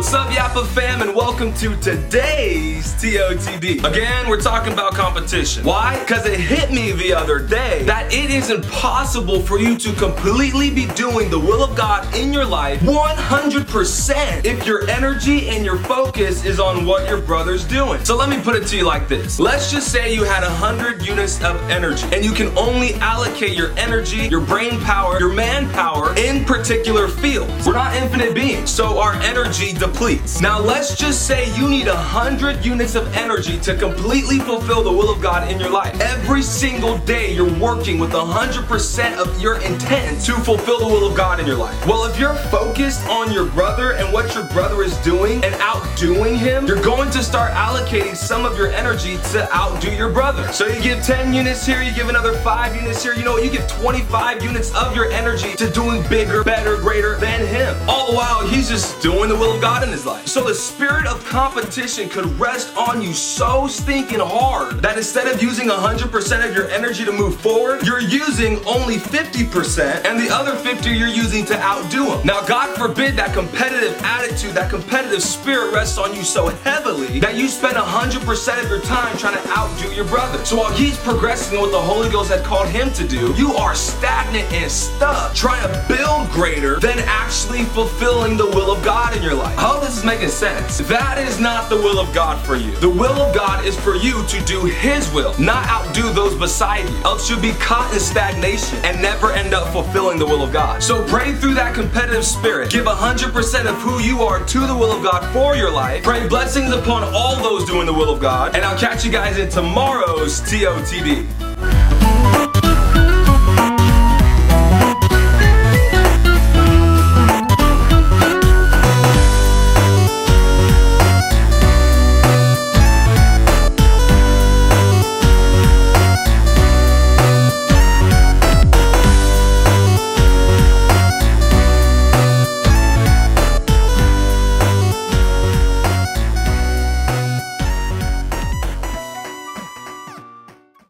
What's up, Yappa fam, and welcome to today's TOTD. Again, we're talking about competition. Why? Because it hit me the other day that it is impossible for you to completely be doing the will of God in your life 100% if your energy and your focus is on what your brother's doing. So let me put it to you like this. Let's just say you had 100 units of energy, and you can only allocate your energy, your brain power, your manpower in particular fields. We're not infinite beings, so our energy Now let's just say you need 100 units of energy to completely fulfill the will of God in your life. Every single day you're working with 100% of your intent to fulfill the will of God in your life. Well, if you're focused on your brother and what your brother is doing and outdoing him, you're going to start allocating some of your energy to outdo your brother. So you give 10 units here, you give another 5 units here, you know, you give 25 units of your energy to doing bigger, better, greater he's just doing the will of God in his life. So the spirit of competition could rest on you so stinking hard that instead of using 100% of your energy to move forward, you're using only 50% and the other 50 you're using to outdo him. Now, God forbid that competitive attitude, that competitive spirit rests on you so heavily that you spend 100% of your time trying to outdo your brother. So while he's progressing in what the Holy Ghost had called him to do, you are stagnant and stuck trying to build greater than actually fulfilling the will of God in your life. I hope this is making sense. That is not the will of God for you. The will of God is for you to do His will, not outdo those beside you. Else you'll be caught in stagnation and never end up fulfilling the will of God. So pray through that competitive spirit. Give 100% of who you are to the will of God for your life. Pray blessings upon all those doing the will of God. And I'll catch you guys in tomorrow's TOTD.